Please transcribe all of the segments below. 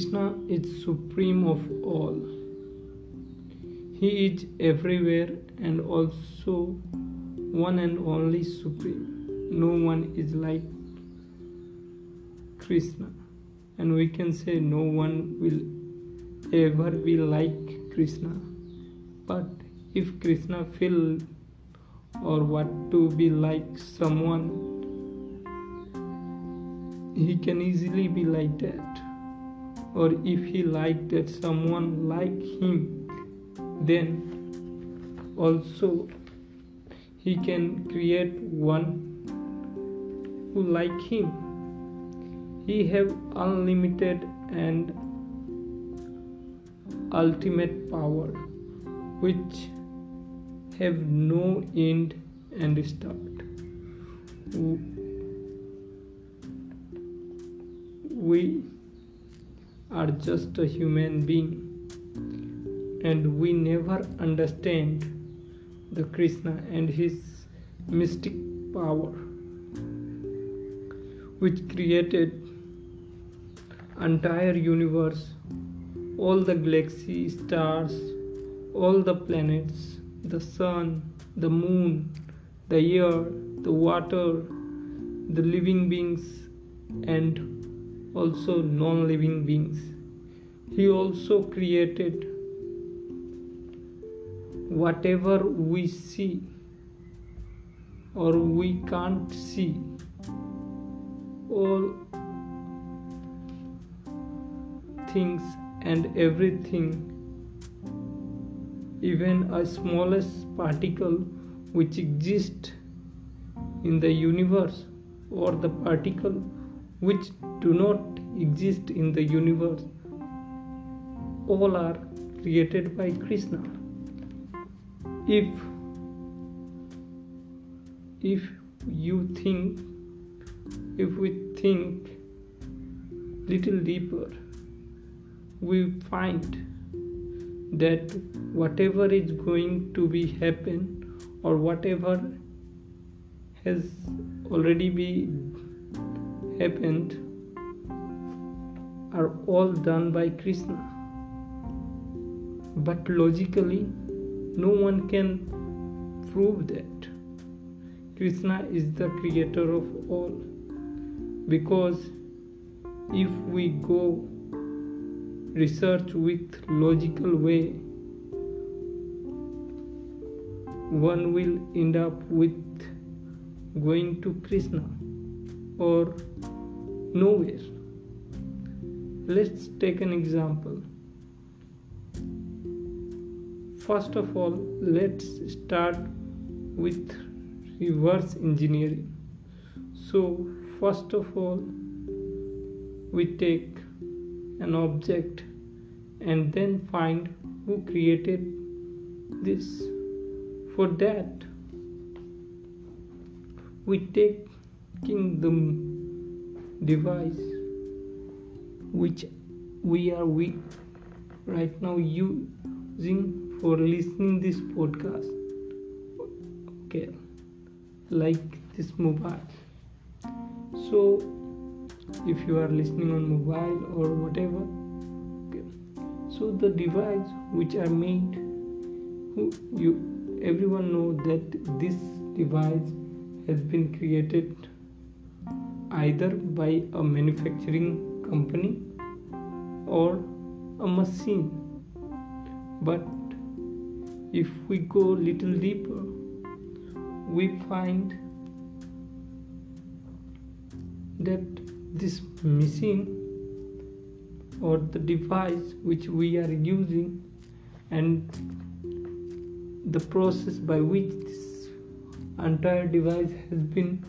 Krishna is supreme of all. He is everywhere and also one and only supreme. No one is like Krishna. And we can say no one will ever be like Krishna. But if Krishna feel or what to be like someone, he can easily be like that. Or if he liked that someone like him, then also he can create one who like him. He have unlimited and ultimate power which have no end and start. We are just a human being and we never understand the Krishna and his mystic power which created entire universe all the galaxy stars all the planets the sun the moon the air the water the living beings and also non living beings. He also created whatever we see or we can't see. All things and everything even a smallest particle which exists in the universe or the particle which do not exist in the universe. All are created by krishna. If if you think if we think little deeper we find that whatever is going to be happen or whatever has already be happened are all done by krishna. But logically no one can prove that. Krishna is the creator of all. Because if we go research with logical way one will end up with going to krishna or nowhere. Let's take an example. First of all let's start with reverse engineering. So first of all we take an object and then find who created this. For that we taking the device which we are we right now using for listening this podcast. Okay like this mobile. So if you are listening on mobile or whatever okay. So the device which are made who you everyone know that this device has been created either by a manufacturing company or a machine. But if we go little deeper we find that this machine or the device which we are using and the process by which this entire device has been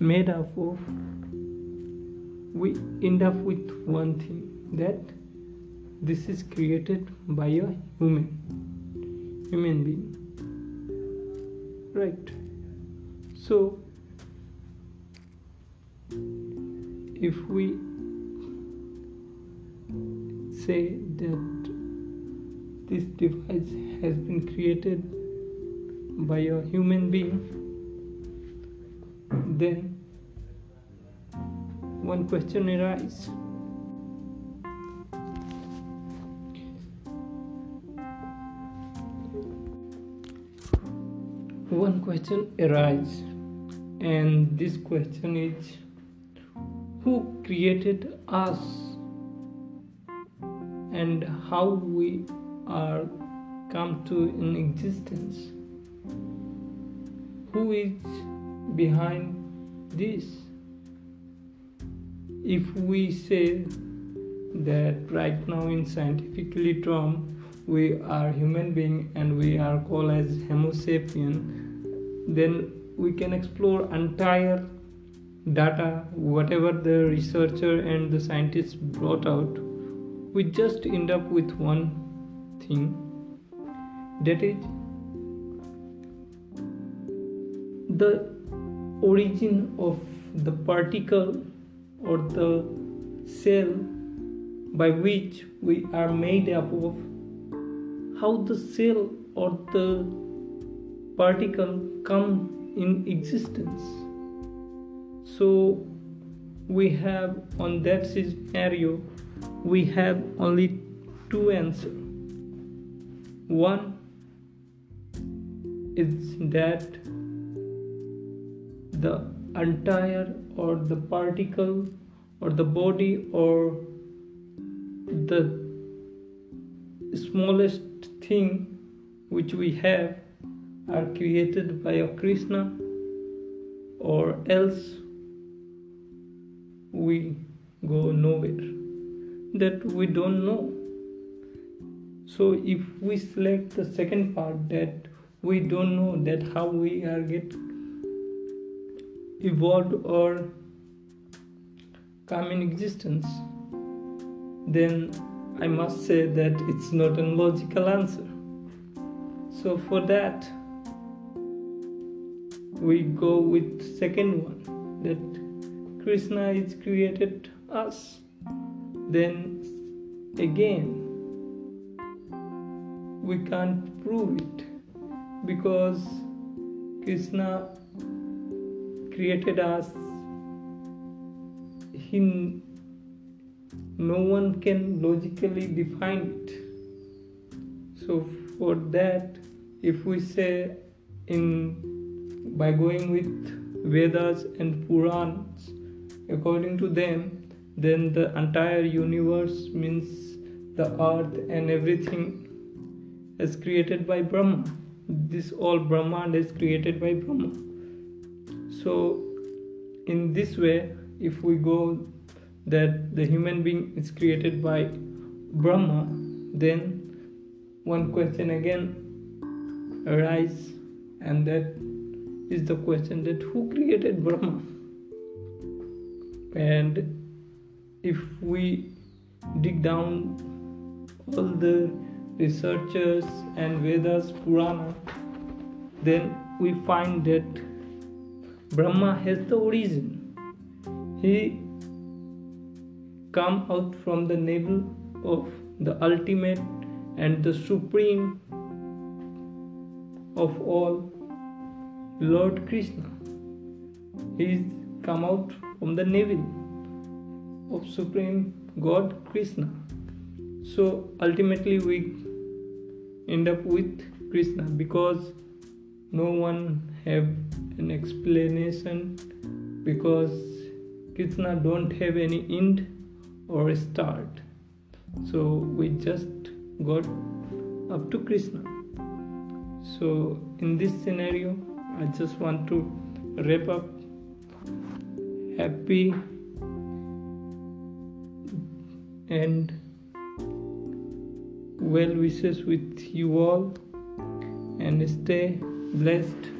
made up of we end up with one thing that this is created by a human human being. Right. So if we say that this device has been created by a human being then one question arises one question arises and this question is who created us? And how we are come to an existence? Who is behind this? If we say that right now in scientifically term we are human being and we are called as homo sapien then we can explore entire data whatever the researcher and the scientists brought out. We just end up with one thing. That is the origin of the particle or the cell by which we are made up of how the cell or the particle come in existence. So we have on that scenario we have only two answers. One is that the entire or the particle or the body or the smallest thing which we have are created by Krishna or else we go nowhere. That we don't know. So if we select the second part that we don't know that how we are get evolved or come in existence then I must say that it's not a logical answer. So for that, we go with second one that Krishna is created us. Then again, we can't prove it because Krishna created us. He no one can logically define it. So for that if we say in by going with vedas and purans according to them then the entire universe means the earth and everything is created by brahma. This all brahmand is created by brahma so in this way if we go that the human being is created by Brahma, then one question again arises, and that is the question that who created Brahma? And if we dig down all the researchers and Vedas, Purana, then we find that Brahma has the origin. He come out from the navel of the ultimate and the supreme of all, Lord Krishna. He come out from the navel of Supreme God Krishna. So ultimately, we end up with Krishna because no one have an explanation because Krishna don't have any end or start. So we just got up to Krishna. So in this scenario, I just want to wrap up happy and well wishes with you all and stay blessed.